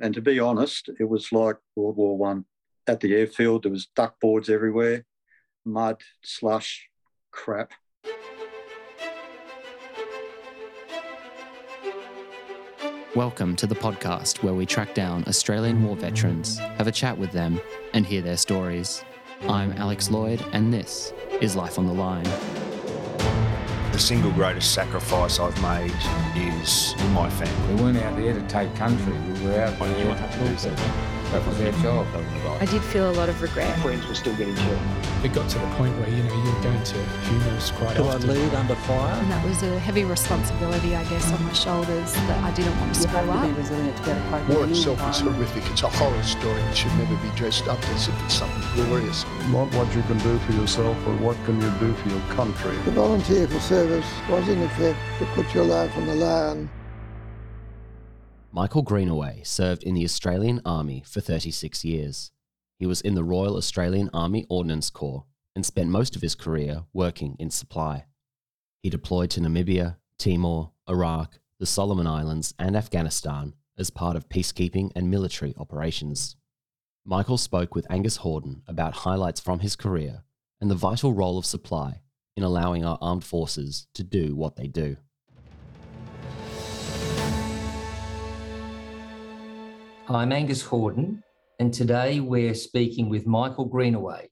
And to be honest, it was like World War One. At the airfield, there was duck boards everywhere, mud, slush, crap. Welcome to the podcast where we track down Australian war veterans, have a chat with them, and hear their stories. I'm Alex Lloyd, and this is Life on the Line. The single greatest sacrifice I've made is my family. We weren't out there to take country. We were out there to do something. That was our job. I did feel a lot of regret. Friends were still getting killed. It got to the point where you know you're going to funerals quite Do I lead under fire? And that was a heavy responsibility, I guess, on my shoulders that I didn't want to You screw have to be up. resilient to be able to War itself is horrific. It's a horror story. It should never be dressed up as if it's something glorious. not what you can do for yourself, but what can you do for your country. To volunteer for service was in effect to put your life on the line. Michael Greenaway served in the Australian Army for 36 years. He was in the Royal Australian Army Ordnance Corps and spent most of his career working in supply. He deployed to Namibia, Timor, Iraq, the Solomon Islands, and Afghanistan as part of peacekeeping and military operations. Michael spoke with Angus Horden about highlights from his career and the vital role of supply in allowing our armed forces to do what they do. I'm Angus Horden, and today we're speaking with Michael Greenaway.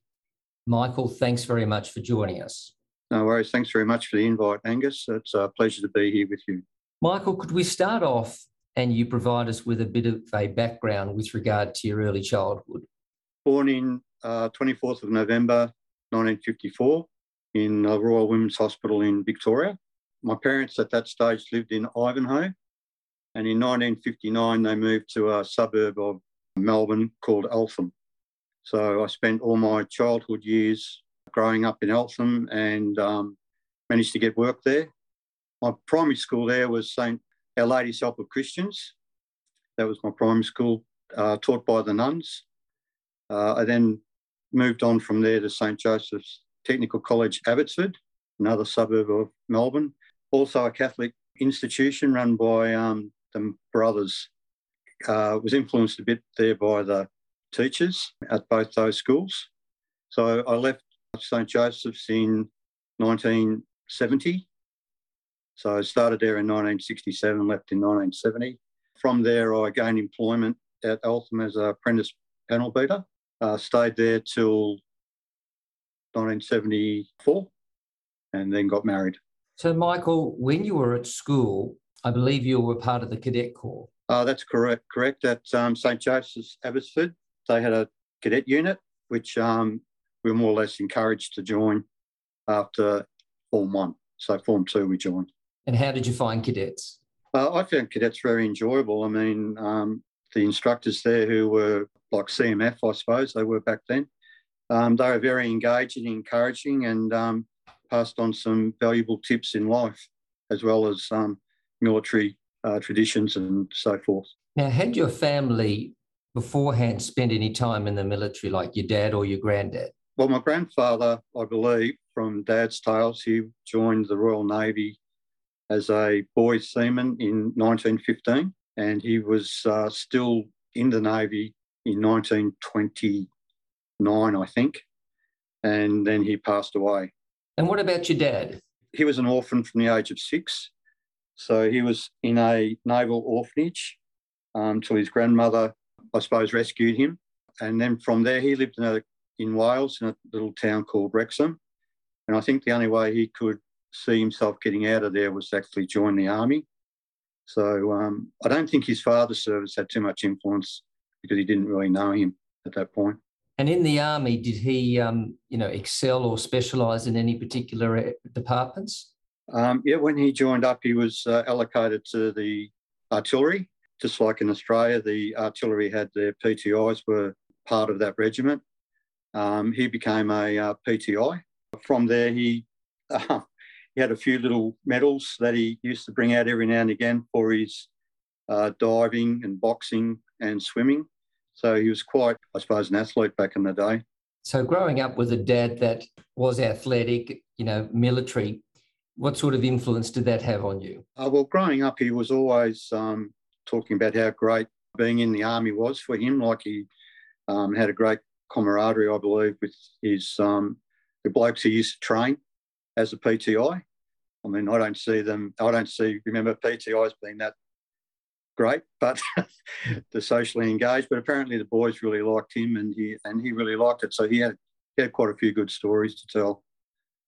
Michael, thanks very much for joining us. No worries. Thanks very much for the invite, Angus. It's a pleasure to be here with you. Michael, could we start off and you provide us with a bit of a background with regard to your early childhood? Born in uh, 24th of November 1954 in the Royal Women's Hospital in Victoria. My parents at that stage lived in Ivanhoe, and in 1959 they moved to a suburb of Melbourne called Eltham. So I spent all my childhood years growing up in Eltham and um, managed to get work there. My primary school there was St. Our Lady's Help of Christians. That was my primary school, uh, taught by the nuns. Uh, I then moved on from there to St. Joseph's Technical College, Abbotsford, another suburb of Melbourne. Also a Catholic institution run by um, the brothers. Uh, was influenced a bit there by the teachers at both those schools. So I left St. Joseph's in 1970. So I started there in 1967, left in 1970. From there, I gained employment at Eltham as an apprentice panel beater. Uh, stayed there till 1974 and then got married. So, Michael, when you were at school, I believe you were part of the Cadet Corps. Uh, that's correct. Correct. At um, St Joseph's Abbotsford, they had a cadet unit, which um, we were more or less encouraged to join after Form One. So Form Two, we joined. And how did you find cadets? Uh, I found cadets very enjoyable. I mean, um, the instructors there who were like CMF, I suppose they were back then. Um, they were very engaging, encouraging, and um, passed on some valuable tips in life, as well as um, military uh, traditions and so forth. Now, had your family beforehand spent any time in the military, like your dad or your granddad? Well, my grandfather, I believe, from Dad's tales, he joined the Royal Navy as a boy seaman in 1915, and he was uh, still in the Navy in 1929, I think, and then he passed away. And what about your dad? He was an orphan from the age of six, so he was in a naval orphanage until his grandmother, I suppose, rescued him, and then from there he lived in a in Wales in a little town called Wrexham. And I think the only way he could see himself getting out of there was to actually join the army. So um, I don't think his father's service had too much influence because he didn't really know him at that point. And in the army, did he, um, you know, excel or specialise in any particular uh, departments? Um, yeah, when he joined up, he was uh, allocated to the artillery. Just like in Australia, the artillery had their PTIs were part of that regiment. Um, he became a uh, PTI. From there, he uh, he had a few little medals that he used to bring out every now and again for his uh, diving and boxing and swimming. So he was quite, I suppose, an athlete back in the day. So growing up with a dad that was athletic, you know, military, what sort of influence did that have on you? Uh, well, growing up, he was always um, talking about how great being in the army was for him. Like he um, had a great camaraderie, I believe, with his um, the blokes he used to train as a PTI. I mean, I don't see them. I don't see. Remember, PTIs being that great, but they're socially engaged. But apparently, the boys really liked him, and he and he really liked it. So he had he had quite a few good stories to tell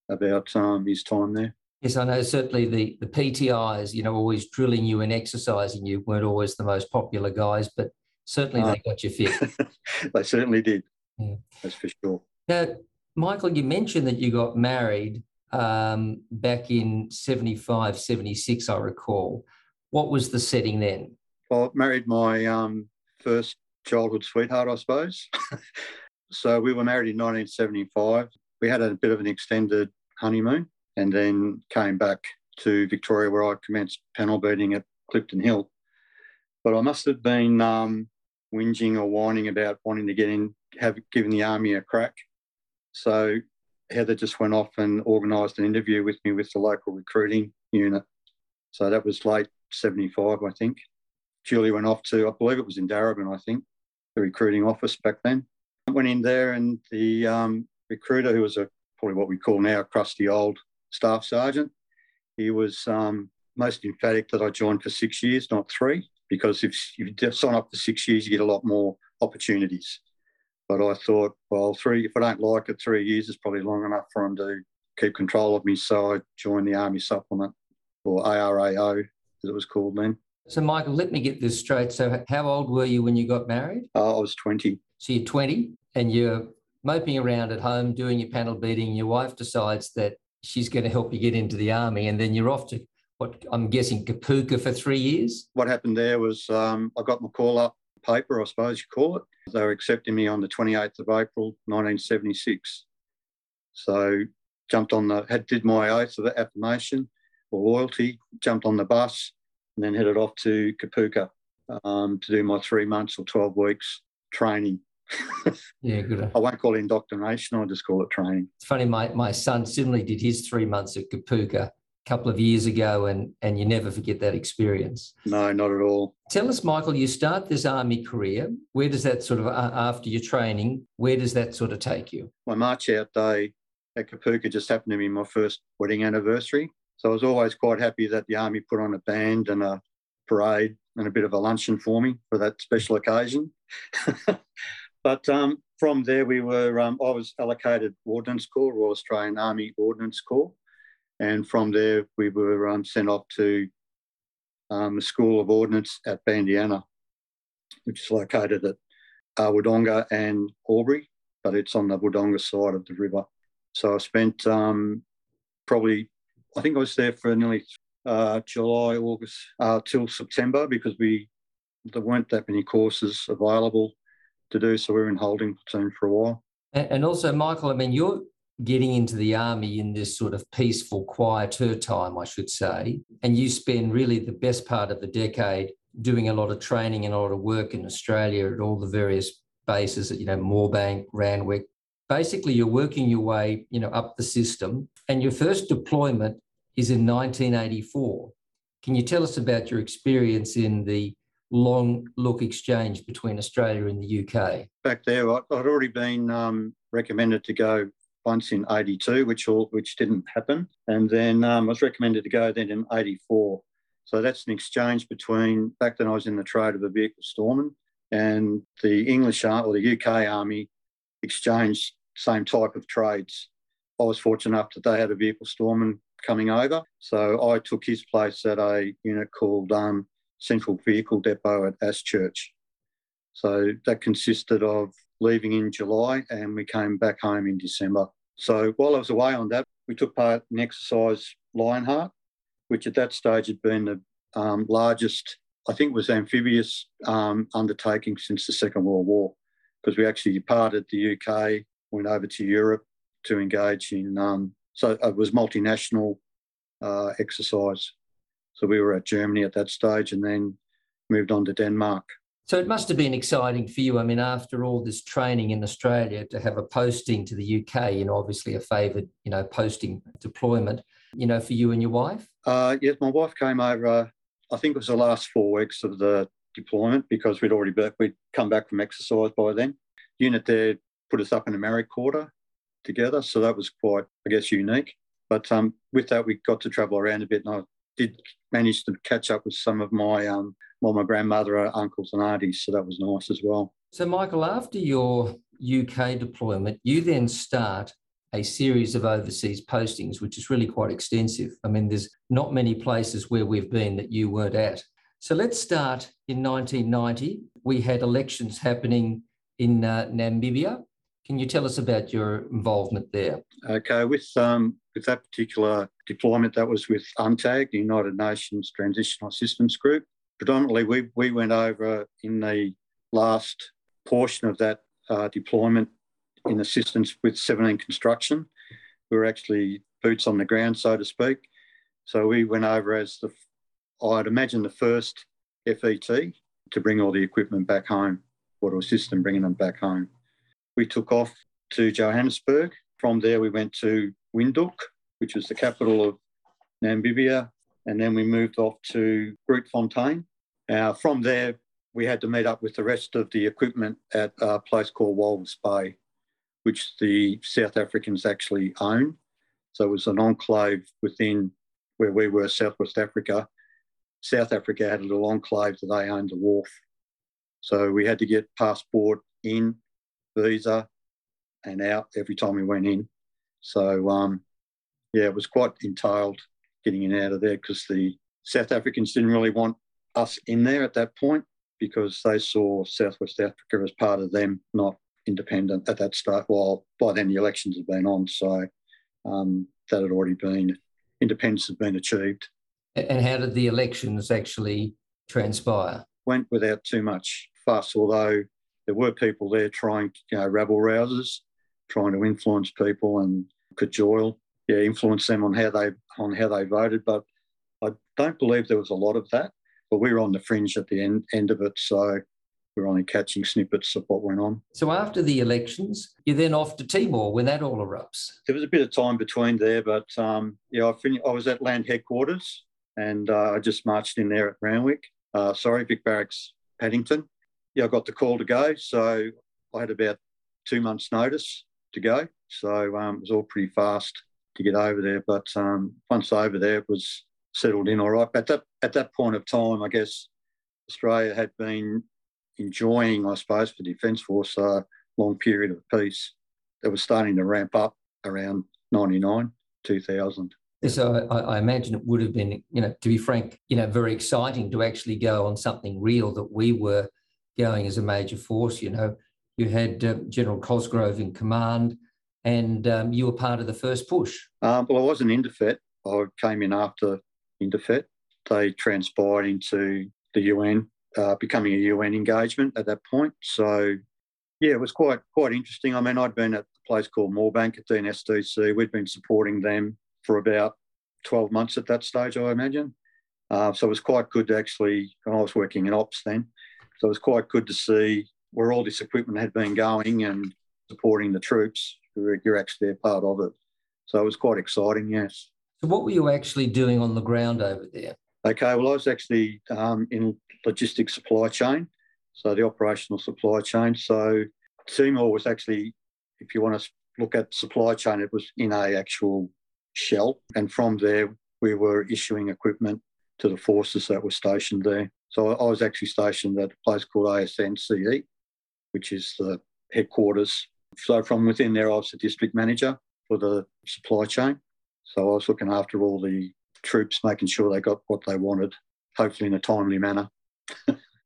about um, his time there. Yes, I know. Certainly, the the PTIs, you know, always drilling you and exercising you weren't always the most popular guys, but certainly they got you fit. they certainly did. Yeah. That's for sure. Now, Michael, you mentioned that you got married um, back in 75, 76, I recall. What was the setting then? Well, I married my um, first childhood sweetheart, I suppose. so we were married in 1975. We had a bit of an extended honeymoon and then came back to Victoria where I commenced panel beating at Clifton Hill. But I must have been um, whinging or whining about wanting to get in, have given the army a crack. So Heather just went off and organised an interview with me with the local recruiting unit. So that was late 75, I think. Julie went off to, I believe it was in Darebin, I think, the recruiting office back then. I went in there and the um, recruiter, who was a probably what we call now a crusty old staff sergeant, he was um, most emphatic that I joined for six years, not three, because if you sign up for six years, you get a lot more opportunities. But I thought, well, three, if I don't like it, three years is probably long enough for him to keep control of me. So I joined the Army Supplement, or ARAO, as it was called then. So, Michael, let me get this straight. So, how old were you when you got married? Uh, I was 20. So, you're 20 and you're moping around at home doing your panel beating. Your wife decides that she's going to help you get into the army, and then you're off to what I'm guessing Kapooka for three years. What happened there was um, I got my call up paper, I suppose you call it. They were accepting me on the 28th of April, 1976. So jumped on the, had did my oath of affirmation or loyalty, jumped on the bus, and then headed off to Kapooka um, to do my three months or 12 weeks training. Yeah, good. I won't call it indoctrination, I'll just call it training. It's funny, my, my son similarly did his three months at Kapooka a couple of years ago and and you never forget that experience. No not at all. Tell us michael you start this army career. Where does that sort of uh, after your training where does that sort of take you? My march out day at Kapooka just happened to be my first wedding anniversary. So i was always quite happy that the army put on a band and a parade and a bit of a luncheon for me for that special occasion but um, from there we were um, i was allocated ordnance corps royal australian army ordnance corps and from there, we were um, sent off to um, the School of Ordnance at Bandiana, which is located at uh, Wodonga and Albury, but it's on the Wodonga side of the river. So I spent um, probably, I think I was there for nearly uh, July, August, uh, till September because we there weren't that many courses available to do. So we were in holding platoon for a while. And also, Michael, I mean, you're getting into the army in this sort of peaceful, quieter time, I should say. And you spend really the best part of the decade doing a lot of training and a lot of work in Australia at all the various bases you know, Moorebank, Randwick. Basically, you're working your way, you know, up the system. And your first deployment is in 1984. Can you tell us about your experience in the long look exchange between Australia and the UK? Back there, I'd already been um, recommended to go once in 82, which all, which didn't happen. And then um, I was recommended to go then in 84. So that's an exchange between, back then I was in the trade of a vehicle storeman and the English or the UK Army exchanged same type of trades. I was fortunate enough that they had a vehicle storeman coming over. So I took his place at a unit called um, Central Vehicle Depot at Ashchurch. So that consisted of leaving in July and we came back home in December. So while I was away on that, we took part in exercise Lionheart, which at that stage had been the um, largest, I think, was amphibious um, undertaking since the Second World War, because we actually departed the UK, went over to Europe to engage in. Um, so it was multinational uh, exercise. So we were at Germany at that stage, and then moved on to Denmark. So it must have been exciting for you. I mean, after all this training in Australia, to have a posting to the UK, you know, obviously a favoured, you know, posting deployment, you know, for you and your wife. Uh, yes, my wife came over. Uh, I think it was the last four weeks of the deployment because we'd already we'd come back from exercise by then. Unit there put us up in a married quarter together, so that was quite, I guess, unique. But um, with that, we got to travel around a bit, and I did manage to catch up with some of my um, well, my grandmother, uncles, and aunties, so that was nice as well. So, Michael, after your UK deployment, you then start a series of overseas postings, which is really quite extensive. I mean, there's not many places where we've been that you weren't at. So let's start in 1990. We had elections happening in uh, Namibia. Can you tell us about your involvement there? Okay, with um, with that particular deployment, that was with UNTAG, the United Nations Transitional Assistance Group. Predominantly, we we went over in the last portion of that uh, deployment in assistance with 17 construction. We were actually boots on the ground, so to speak. So we went over as the, I'd imagine, the first FET to bring all the equipment back home or to assist in bringing them back home. We took off to Johannesburg. From there, we went to Windhoek, which was the capital of Namibia, and then we moved off to Grootfontein. Uh, from there, we had to meet up with the rest of the equipment at a place called Walvis Bay, which the South Africans actually own. So it was an enclave within where we were, Southwest Africa. South Africa had a little enclave that they owned the wharf. So we had to get passport in, visa, and out every time we went in. So um, yeah, it was quite entailed getting in and out of there because the South Africans didn't really want us in there at that point because they saw Southwest Africa as part of them, not independent at that start. Well, by then the elections had been on, so um, that had already been independence had been achieved. And how did the elections actually transpire? Went without too much fuss, although there were people there trying, you know, rabble rousers, trying to influence people and cajole, yeah, influence them on how they on how they voted. But I don't believe there was a lot of that. But we were on the fringe at the end end of it, so we're only catching snippets of what went on. So after the elections, you're then off to Timor when that all erupts. There was a bit of time between there, but um, yeah, I, fin- I was at land headquarters and uh, I just marched in there at Randwick. Uh, sorry, Vic Barracks, Paddington. Yeah, I got the call to go, so I had about two months' notice to go. So um, it was all pretty fast to get over there. But um, once over there, it was settled in all right. But at that, at that point of time, I guess Australia had been enjoying, I suppose, for Defence Force a long period of peace that was starting to ramp up around 99, 2000. So I, I, imagine it would have been, you know, to be frank, you know, very exciting to actually go on something real that we were going as a major force. You know, you had uh, General Cosgrove in command, and um, you were part of the first push. Um, well, I wasn't INTERFET. I came in after INTERFET. They transpired into the UN uh, becoming a UN engagement at that point. So, yeah, it was quite quite interesting. I mean, I'd been at a place called Moorebank at DNSDC. We'd been supporting them for about 12 months at that stage, I imagine. Uh, so it was quite good to actually, and I was working in ops then, so it was quite good to see where all this equipment had been going and supporting the troops. You're actually a part of it. So it was quite exciting, yes. So, what were you actually doing on the ground over there? Okay, well, I was actually um, in logistics supply chain, so the operational supply chain. So Timor was actually, if you want to look at supply chain, it was in a actual shell, and from there we were issuing equipment to the forces that were stationed there. So I was actually stationed at a place called ASNCE, which is the headquarters. So from within there, I was the district manager for the supply chain. So I was looking after all the troops, making sure they got what they wanted, hopefully in a timely manner.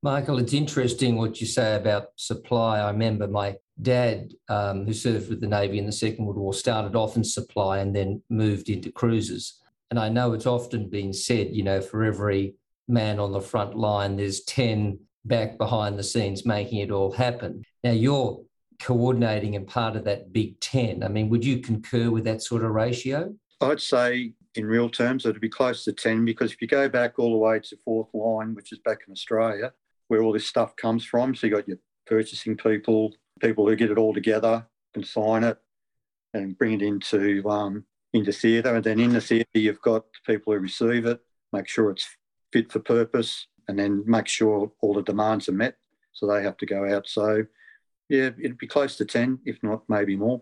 Michael, it's interesting what you say about supply. I remember my dad, um, who served with the Navy in the Second World War, started off in supply and then moved into cruisers. And I know it's often been said, you know, for every man on the front line, there's 10 back behind the scenes making it all happen. Now, you're coordinating and part of that big 10. I mean, would you concur with that sort of ratio? I'd say in real terms, it'd be close to 10 because if you go back all the way to fourth line, which is back in Australia, where all this stuff comes from, so you've got your purchasing people, people who get it all together and sign it and bring it into um, into theatre, and then in the theatre you've got people who receive it, make sure it's fit for purpose, and then make sure all the demands are met. So they have to go out. So yeah, it'd be close to 10, if not maybe more.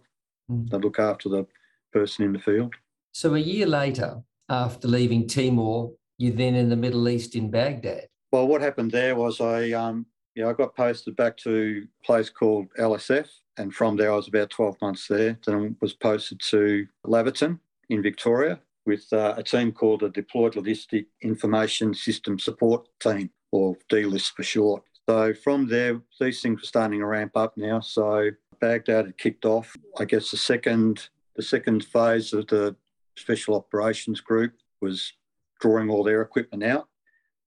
Mm. They look after the person in the field. So a year later, after leaving Timor, you're then in the Middle East in Baghdad. Well, what happened there was I, um, yeah, I got posted back to a place called LSF, and from there I was about 12 months there. Then was posted to Laverton in Victoria with uh, a team called the Deployed Logistic Information System Support Team, or DLIS for short. So from there, these things were starting to ramp up now. So Baghdad had kicked off. I guess the second the second phase of the Special Operations Group was drawing all their equipment out.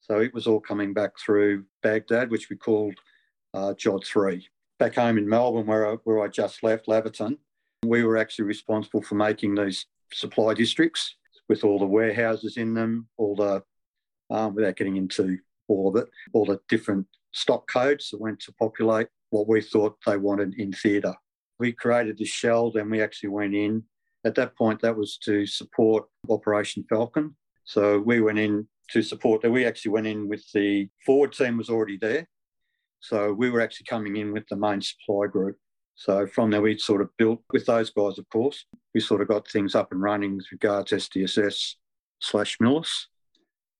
So it was all coming back through Baghdad, which we called uh, JOD 3. Back home in Melbourne, where I, where I just left, Laverton, we were actually responsible for making these supply districts with all the warehouses in them, all the, um, without getting into all of it, all the different stock codes that went to populate what we thought they wanted in theatre. We created this shell, then we actually went in. At that point, that was to support Operation Falcon. So we went in to support that. We actually went in with the forward team was already there. So we were actually coming in with the main supply group. So from there, we sort of built with those guys, of course. We sort of got things up and running with regards SDSS slash MILIS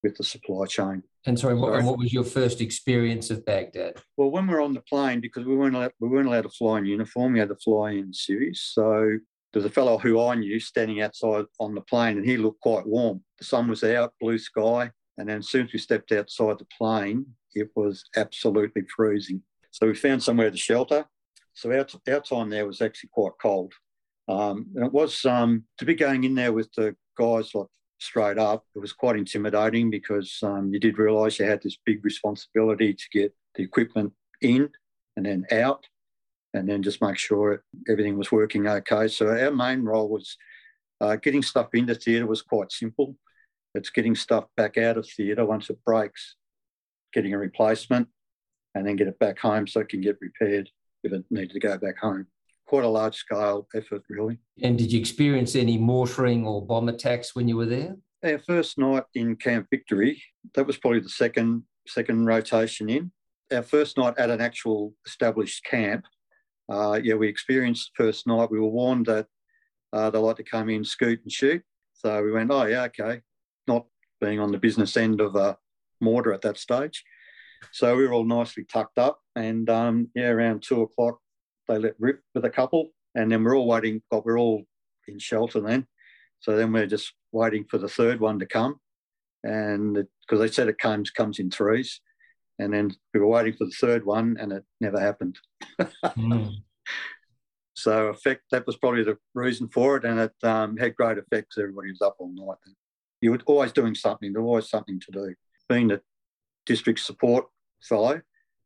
with the supply chain. And sorry, what, and what was your first experience of Baghdad? Well, when we were on the plane, because we weren't allowed, we weren't allowed to fly in uniform, we had to fly in civis. So there's a fellow who I knew standing outside on the plane, and he looked quite warm. The sun was out, blue sky, and then as soon as we stepped outside the plane, it was absolutely freezing. So we found somewhere to shelter. So our, our time there was actually quite cold. Um, and it was um, to be going in there with the guys like straight up, it was quite intimidating because um, you did realise you had this big responsibility to get the equipment in and then out, and then just make sure everything was working okay. So our main role was uh, getting stuff into theatre was quite simple. It's getting stuff back out of theatre once it breaks, getting a replacement, and then get it back home so it can get repaired if it needed to go back home quite a large scale effort, really. And did you experience any mortaring or bomb attacks when you were there? Our first night in Camp Victory, that was probably the second second rotation in. Our first night at an actual established camp, uh, yeah, we experienced the first night. We were warned that uh, they like to come in, scoot and shoot. So we went, oh yeah, okay. Not being on the business end of a mortar at that stage. So we were all nicely tucked up, and um, yeah, around two o'clock, they let rip with a couple, and then we're all waiting. But we're all in shelter then, so then we're just waiting for the third one to come, and because they said it comes comes in threes, and then we were waiting for the third one, and it never happened. mm. So effect that was probably the reason for it, and it um, had great effects. Everybody was up all night. You were always doing something. There was always something to do. Being the district support fellow,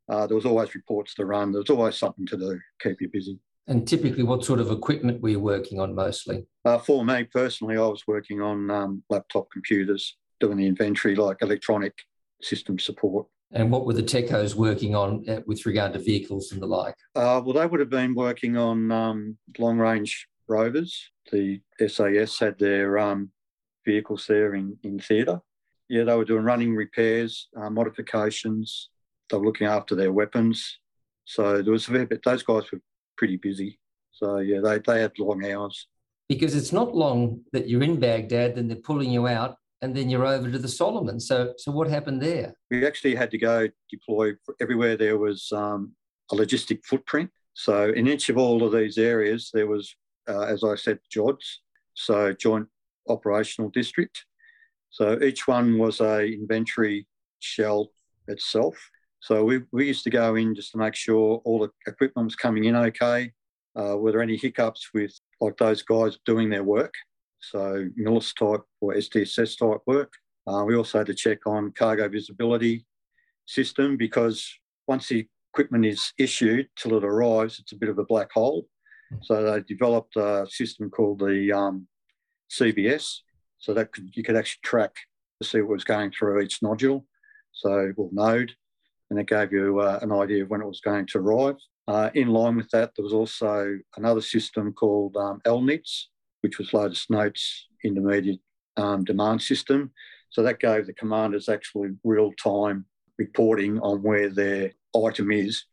uh, there was always reports to run. There was always something to do, keep you busy. And typically, what sort of equipment were you working on mostly? Uh, for me personally, I was working on um, laptop computers, doing the inventory, like electronic system support. And what were the techos working on uh, with regard to vehicles and the like? Uh, well, they would have been working on um, long range rovers. The SAS had their um, vehicles there in, in theatre. Yeah, they were doing running repairs, uh, modifications, they were looking after their weapons. So there was a bit, those guys were pretty busy. So yeah, they, they had long hours. Because it's not long that you're in Baghdad, then they're pulling you out, and then you're over to the Solomon. So so what happened there? We actually had to go deploy everywhere there was um, a logistic footprint. So in each of all of these areas, there was, uh, as I said, JODs, so Joint Operational District. So each one was a inventory shell itself. So we, we used to go in just to make sure all the equipment was coming in okay. Uh, were there any hiccups with like those guys doing their work? So MILIS type or SDSS type work. Uh, we also had to check on cargo visibility system because once the equipment is issued till it arrives, it's a bit of a black hole. Hmm. So they developed a system called the um, CVS, so that could, you could actually track to see what was going through each nodule, so or node and it gave you uh, an idea of when it was going to arrive. Uh, in line with that, there was also another system called um, LNITS, which was Lotus Notes Intermediate um, Demand System. So that gave the commanders actually real time reporting on where their item is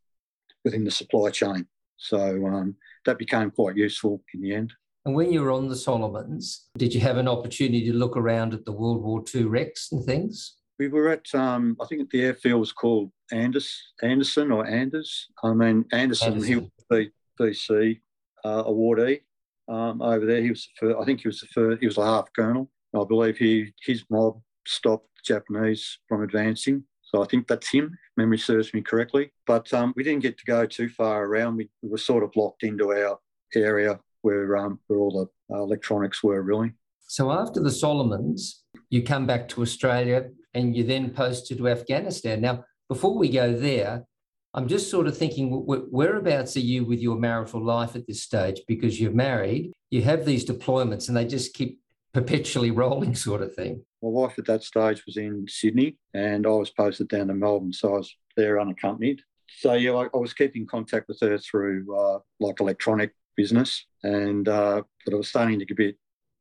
within the supply chain. So um, that became quite useful in the end. And when you were on the Solomons, did you have an opportunity to look around at the World War II wrecks and things? We were at, um, I think the airfield was called Anders, Anderson or Anders. I mean, Anderson, Anderson. he was the VC uh, awardee um, over there. He was the first, I think he was the first, he was a half colonel. I believe he his mob stopped the Japanese from advancing. So I think that's him, memory serves me correctly. But um, we didn't get to go too far around. We, we were sort of locked into our area where um, where all the uh, electronics were really. So after the Solomons, you come back to Australia and you then posted to Afghanistan. Now, before we go there, I'm just sort of thinking, whereabouts are you with your marital life at this stage? Because you're married, you have these deployments, and they just keep perpetually rolling, sort of thing. My wife at that stage was in Sydney, and I was posted down to Melbourne, so I was there unaccompanied. So yeah, I, I was keeping contact with her through uh, like electronic business, and uh, but it was starting to get a bit,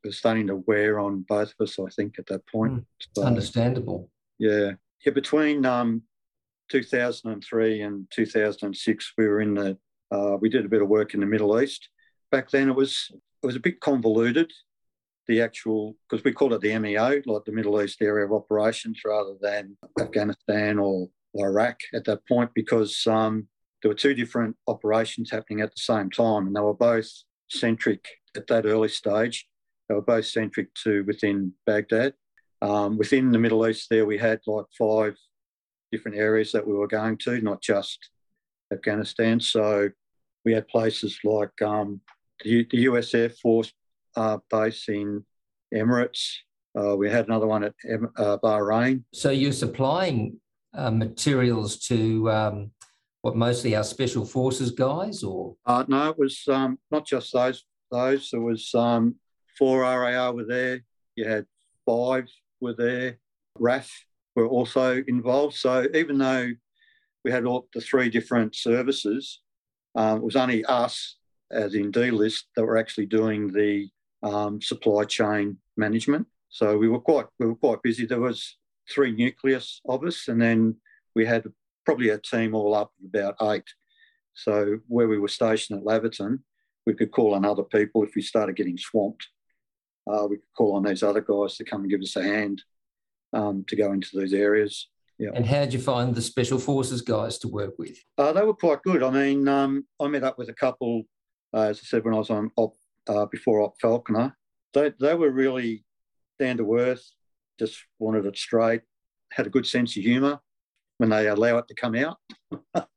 it was starting to wear on both of us. I think at that point. Mm, so, understandable. Yeah, yeah. Between um, 2003 and 2006, we were in the. Uh, we did a bit of work in the Middle East. Back then, it was it was a bit convoluted. The actual because we called it the MEO, like the Middle East Area of Operations, rather than Afghanistan or, Iraq at that point, because um, there were two different operations happening at the same time, and they were both centric at that early stage. They were both centric to within Baghdad. Um, within the Middle East, there we had like five different areas that we were going to, not just Afghanistan. So we had places like um, the, the, US Air Force uh, base in Emirates. Uh, we had another one at uh, Bahrain. So you're supplying uh, materials to um, what mostly our special forces guys, or uh, no, it was um, not just those. Those there was um, four RAR were there. You had five were there. RAF were also involved. So even though we had all the three different services, um, it was only us, as in D list, that were actually doing the um, supply chain management. So we were quite we were quite busy. There was three nucleus of us, and then we had probably a team all up of about eight. So where we were stationed at Laverton, we could call on other people if we started getting swamped. Uh, we could call on these other guys to come and give us a hand um, to go into those areas. Yeah. And how did you find the special forces guys to work with? Uh, they were quite good. I mean, um, I met up with a couple, uh, as I said, when I was on op, uh, before Op Falconer. They, they were really down to earth, just wanted it straight, had a good sense of humour when they allow it to come out.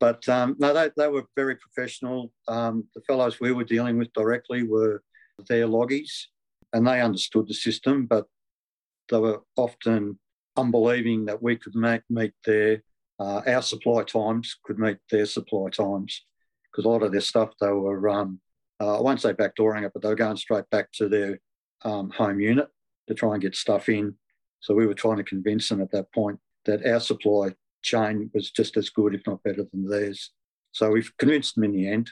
but um, no, they, they were very professional. Um, the fellows we were dealing with directly were their loggies and they understood the system, but they were often unbelieving that we could make, meet their, uh, our supply times could meet their supply times because a lot of their stuff they were, um, uh, I won't say backdooring it, but they were going straight back to their um, home unit to try and get stuff in. So we were trying to convince them at that point that our supply chain was just as good, if not better than theirs. So we've convinced them in the end.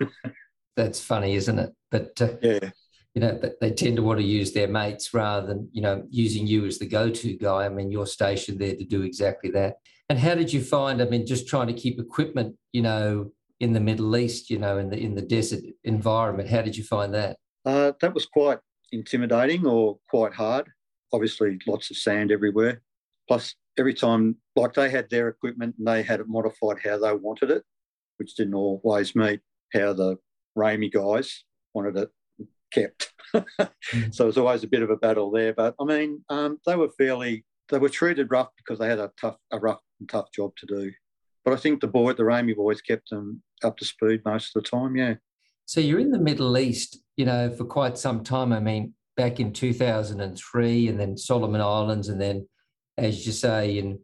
That's funny, isn't it? But uh, yeah, you know, they tend to want to use their mates rather than you know using you as the go-to guy. I mean, you're stationed there to do exactly that. And how did you find? I mean, just trying to keep equipment, you know, in the Middle East, you know, in the in the desert environment. How did you find that? Uh, that was quite intimidating or quite hard. Obviously, lots of sand everywhere. Plus, every time, like they had their equipment and they had it modified how they wanted it, which didn't always meet how the RAEME guys wanted it kept. mm. So it was always a bit of a battle there. But I mean, um, they were fairly, they were treated rough because they had a tough, a rough and tough job to do. But I think the boy, the RAEME boys kept them up to speed most of the time. Yeah. So you're in the Middle East, you know, for quite some time. I mean, back in 2003 and then Solomon Islands and then as you say, in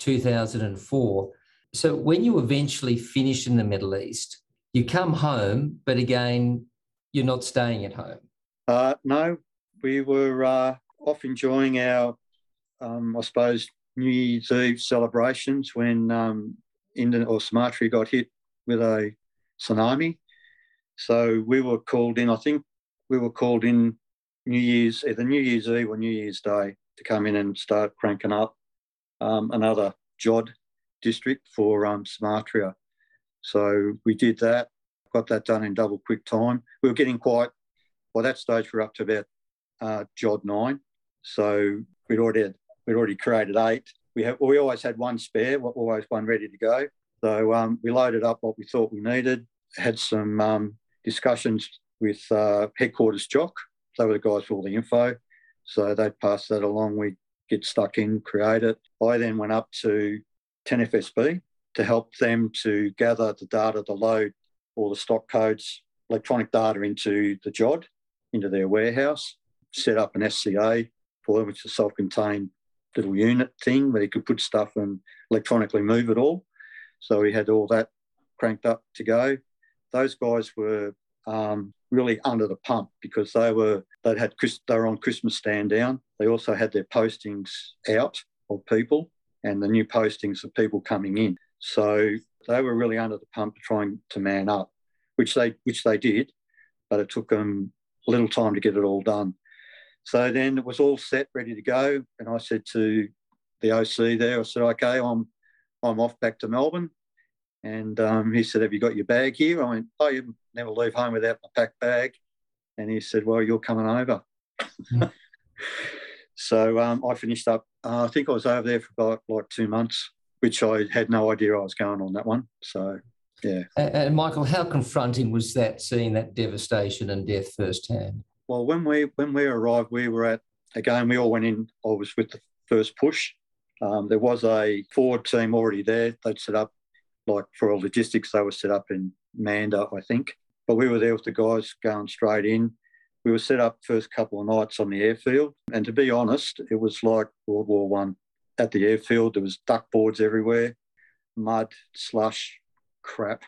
2004. So when you eventually finish in the Middle East, you come home, but again, you're not staying at home. Uh, no, we were uh, off enjoying our, um, I suppose, New Year's Eve celebrations when um, or Sumatra got hit with a tsunami. So we were called in. I think we were called in New Year's, either New Year's Eve or New Year's Day, to come in and start cranking up um, another JOD district for um, Sumatra. So we did that, got that done in double quick time. We were getting quite, by that stage, we are up to about uh, JOD 9. So we'd already, had, we'd already created eight. We, have, we always had one spare, always one ready to go. So um, we loaded up what we thought we needed, had some um, discussions with uh, headquarters JOC. They were the guys for all the info. So they'd pass that along. We'd get stuck in, create it. I then went up to 10FSB to help them to gather the data to load all the stock codes, electronic data into the JOD, into their warehouse, set up an SCA for them, which is a self-contained little unit thing where you could put stuff and electronically move it all. So we had all that cranked up to go. Those guys were um, really under the pump because they were they had they were on Christmas stand down. They also had their postings out of people and the new postings of people coming in. So they were really under the pump trying to man up, which they which they did, but it took them a little time to get it all done. So then it was all set, ready to go, and I said to the OC there, I said, "Okay, I'm I'm off back to Melbourne." And um, he said, Have you got your bag here? I went, Oh, you never leave home without my packed bag. And he said, Well, you're coming over. Mm. so um, I finished up, uh, I think I was over there for about like two months, which I had no idea I was going on that one. So, yeah. And, and Michael, how confronting was that seeing that devastation and death firsthand? Well, when we when we arrived, we were at again. We all went in. I was with the first push. Um, there was a forward team already there. They'd set up like for logistics, they were set up in Manda, I think. But we were there with the guys going straight in. We were set up first couple of nights on the airfield, and to be honest, it was like World War One. At the airfield, there was duck boards everywhere, mud, slush, crap,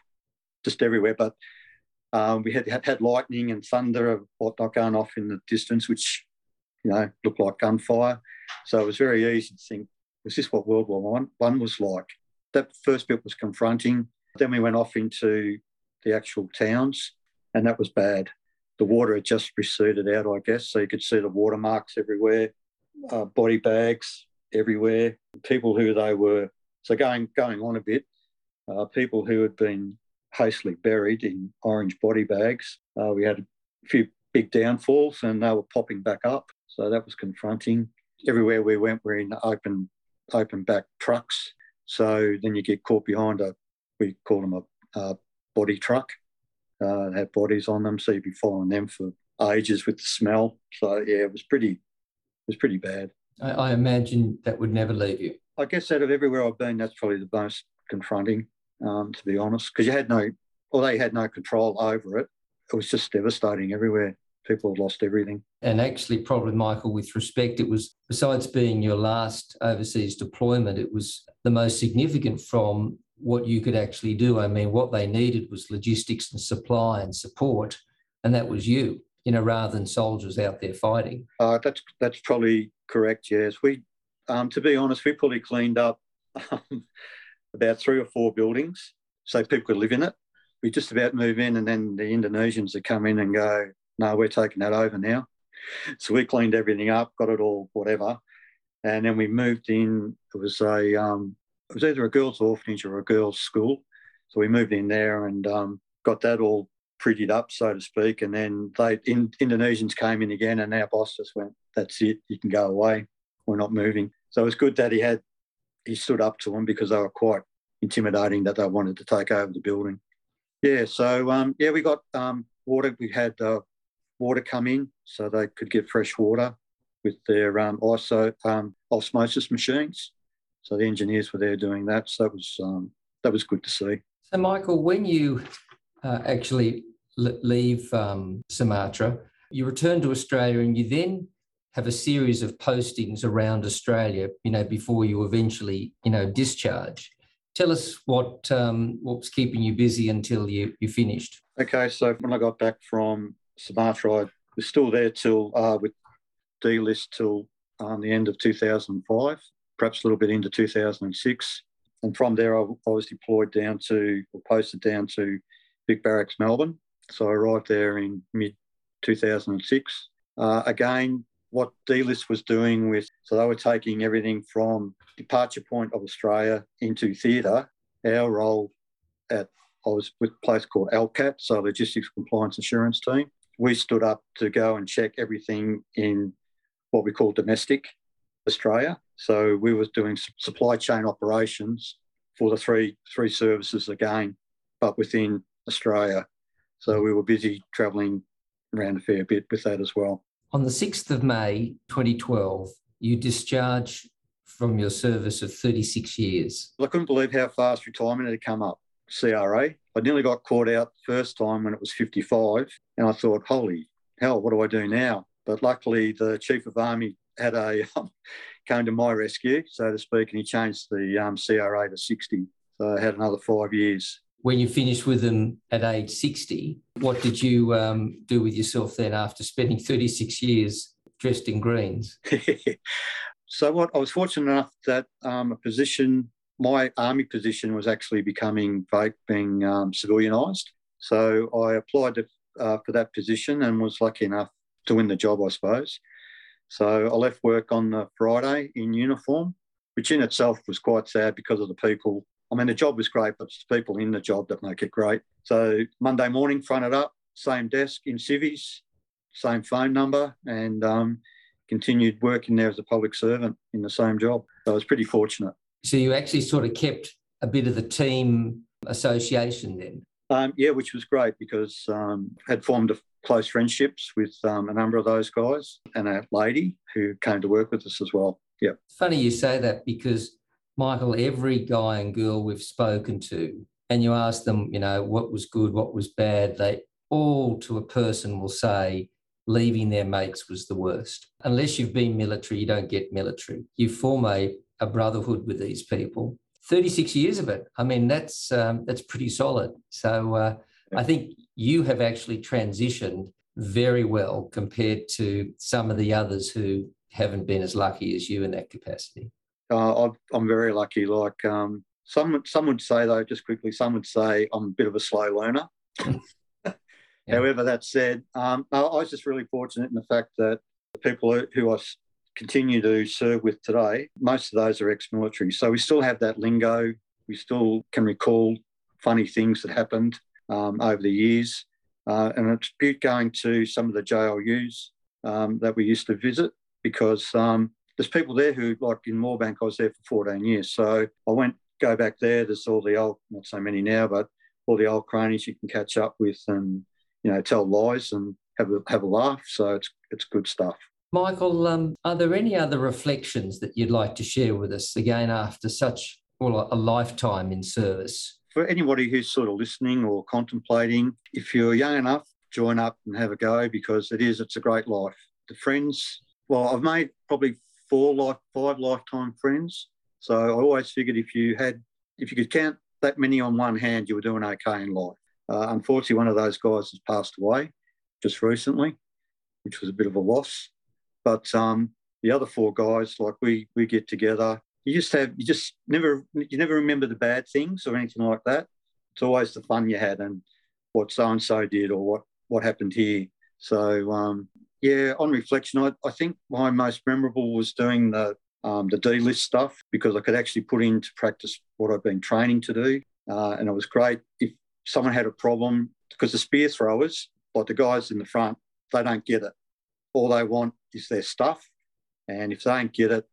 just everywhere. But um, we had, had lightning and thunder of whatnot going off in the distance, which you know looked like gunfire. So it was very easy to think, was this what World War One One was like? that first bit was confronting. Then we went off into the actual towns, and that was bad. The water had just receded out, I guess, so you could see the watermarks everywhere, uh, body bags everywhere. People who they were. So going going on a bit, uh, people who had been hastily buried in orange body bags. Uh, we had a few big downfalls, and they were popping back up. So that was confronting. Everywhere we went, we're in open open back trucks so then you get caught behind a, we call them a, a body truck, uh, have bodies on them. So you'd be following them for ages with the smell. So yeah, it was pretty, it was pretty bad. I, I imagine that would never leave you. I guess out of everywhere I've been, that's probably the most confronting, um, to be honest, because you had no, or they had no control over it. It was just devastating everywhere people have lost everything. And actually, probably, Michael, with respect, it was besides being your last overseas deployment, it was the most significant from what you could actually do. I mean, what they needed was logistics and supply and support, and that was you, you know, rather than soldiers out there fighting. Uh, that's that's probably correct. Yes, we, um, to be honest, we probably cleaned up um, about three or four buildings so people could live in it. We just about move in, and then the Indonesians would come in and go, no, we're taking that over now. So we cleaned everything up, got it all, whatever. And then we moved in. It was a, um, it was either a girls' orphanage or a girls' school. So we moved in there and um, got that all prettied up, so to speak. And then they in, Indonesians came in again, and our boss just went, "That's it, you can go away. We're not moving." So it was good that he had he stood up to them because they were quite intimidating that they wanted to take over the building. Yeah, so um, yeah, we got um, water. We had uh, water come in so they could get fresh water with their um, ISO um, osmosis machines. So the engineers were there doing that. So that was um, that was good to see. So Michael, when you uh, actually leave um, Sumatra, you return to Australia, and you then have a series of postings around Australia. You know, before you eventually you know discharge. Tell us what um, keeping you busy until you you finished. Okay, so when I got back from Sumatra I was still there till uh, with D list till um, the end of 2005, perhaps a little bit into 2006. And from there, I, I was deployed down to, or posted down to Vic Barracks, Melbourne. So I arrived there in mid 2006. Uh, again, what D list was doing with So they were taking everything from departure point of Australia into theatre. Our role at I was with a place called LCAT, so Logistics Compliance Assurance Team. We stood up to go and check everything in what we call domestic Australia. So we was doing supply chain operations for the three three services again, but within Australia. So we were busy travelling around a fair bit with that as well. On the 6th of May 2012, you discharge from your service of 36 years. I couldn't believe how fast retirement had come up. CRA. I nearly got caught out the first time when it was 55, and I thought, holy hell, what do I do now? But luckily, the Chief of Army had a um, came to my rescue, so to speak, and he changed the um, CRA to 60. So I had another five years. When you finished with them at age 60, what did you um, do with yourself then after spending 36 years dressed in greens? so what I was fortunate enough that um, a position, my army position was actually becoming being um, civilianised. So I applied to, uh, for that position and was lucky enough to win the job, I suppose. So I left work on the Friday in uniform, which in itself was quite sad because of the people. I mean, the job was great, but it's the people in the job that make it great. So Monday morning, fronted up, same desk in civvies, same phone number, and um, continued working there as a public servant in the same job. So I was pretty fortunate. So you actually sort of kept a bit of the team association then? Um, yeah, which was great because um, had formed a close friendships with um, a number of those guys and a lady who came to work with us as well. Yeah. Funny you say that because Michael, every guy and girl we've spoken to, and you ask them, you know, what was good, what was bad, they all to a person will say leaving their mates was the worst. Unless you've been military, you don't get military. You form a, a brotherhood with these people. 36 years of it. I mean, that's um, that's pretty solid. So uh, I think you have actually transitioned very well compared to some of the others who haven't been as lucky as you in that capacity. Uh, I'm very lucky. Like um, some, some would say, though, just quickly, some would say I'm a bit of a slow learner. yeah. However, that said, um, I was just really fortunate in the fact that the people who I continue to serve with today, most of those are ex military. So we still have that lingo. We still can recall funny things that happened um, over the years. Uh, and it's good going to some of the JLUs um, that we used to visit because um, there's people there who, like in Moorebank, I was there for 14 years. So I went, go back there. There's all the old, not so many now, but all the old cronies you can catch up with and, you know, tell lies and have a, have a laugh. So it's, it's good stuff. Michael, um, are there any other reflections that you'd like to share with us again after such well, a lifetime in service? for anybody who's sort of listening or contemplating, if you're young enough, join up and have a go because it is, it's a great life. The friends, well, I've made probably four life, five lifetime friends. So I always figured if you had, if you could count that many on one hand, you were doing okay in life. Uh, unfortunately, one of those guys has passed away just recently, which was a bit of a loss. But um, the other four guys, like we we get together you just have you just never you never remember the bad things or anything like that. It's always the fun you had and what so and so did or what what happened here. So um, yeah, on reflection, I, I think my most memorable was doing the um, the D list stuff because I could actually put into practice what I've been training to do, uh, and it was great. If someone had a problem, because the spear throwers, like the guys in the front, they don't get it. All they want is their stuff, and if they don't get it,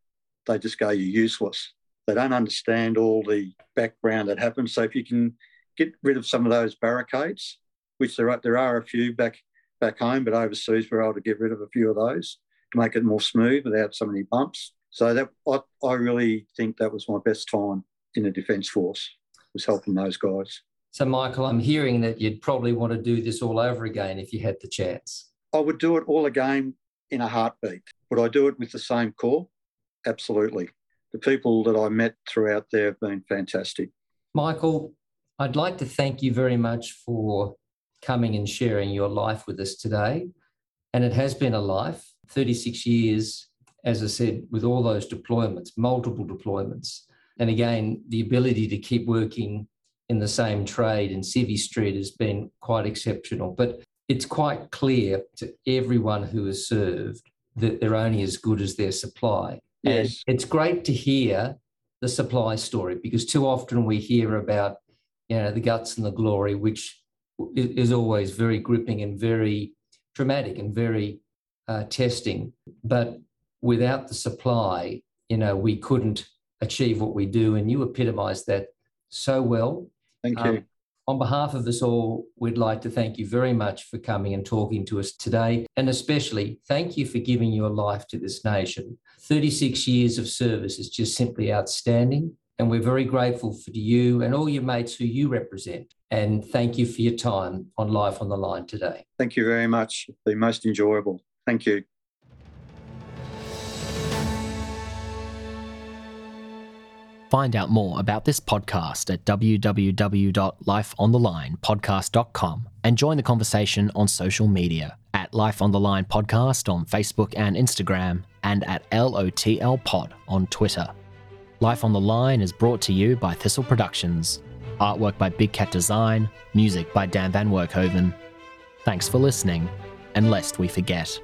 they just go, you're useless. They don't understand all the background that happens. So if you can get rid of some of those barricades, which there are, there are a few back back home, but overseas we're able to get rid of a few of those to make it more smooth without so many bumps. So that I, I really think that was my best time in the Defence Force was helping those guys. So Michael, I'm hearing that you'd probably want to do this all over again if you had the chance. I would do it all again in a heartbeat. Would I do it with the same corps? absolutely. The people that I met throughout there have been fantastic. Michael, I'd like to thank you very much for coming and sharing your life with us today. And it has been a life, 36 years, as I said, with all those deployments, multiple deployments. And again, the ability to keep working in the same trade in Civvy Street has been quite exceptional. But it's quite clear to everyone who has served that they're only as good as their supply. Yes. And it's great to hear the supply story because too often we hear about, you know, the guts and the glory, which is always very gripping and very traumatic and very uh, testing. But without the supply, you know, we couldn't achieve what we do. And you epitomised that so well. Thank you. Um, on behalf of us all, we'd like to thank you very much for coming and talking to us today. And especially thank you for giving your life to this nation. 36 years of service is just simply outstanding. And we're very grateful for you and all your mates who you represent. And thank you for your time on Life on the Line today. Thank you very much. It's been most enjoyable. Thank you. Find out more about this podcast at www.lifeonthelinepodcast.com and join the conversation on social media at Life on the Line Podcast on Facebook and Instagram and at LOTL Pod on Twitter. Life on the Line is brought to you by Thistle Productions. Artwork by Big Cat Design, music by Dan Van Werkhoven. Thanks for listening, and lest we forget.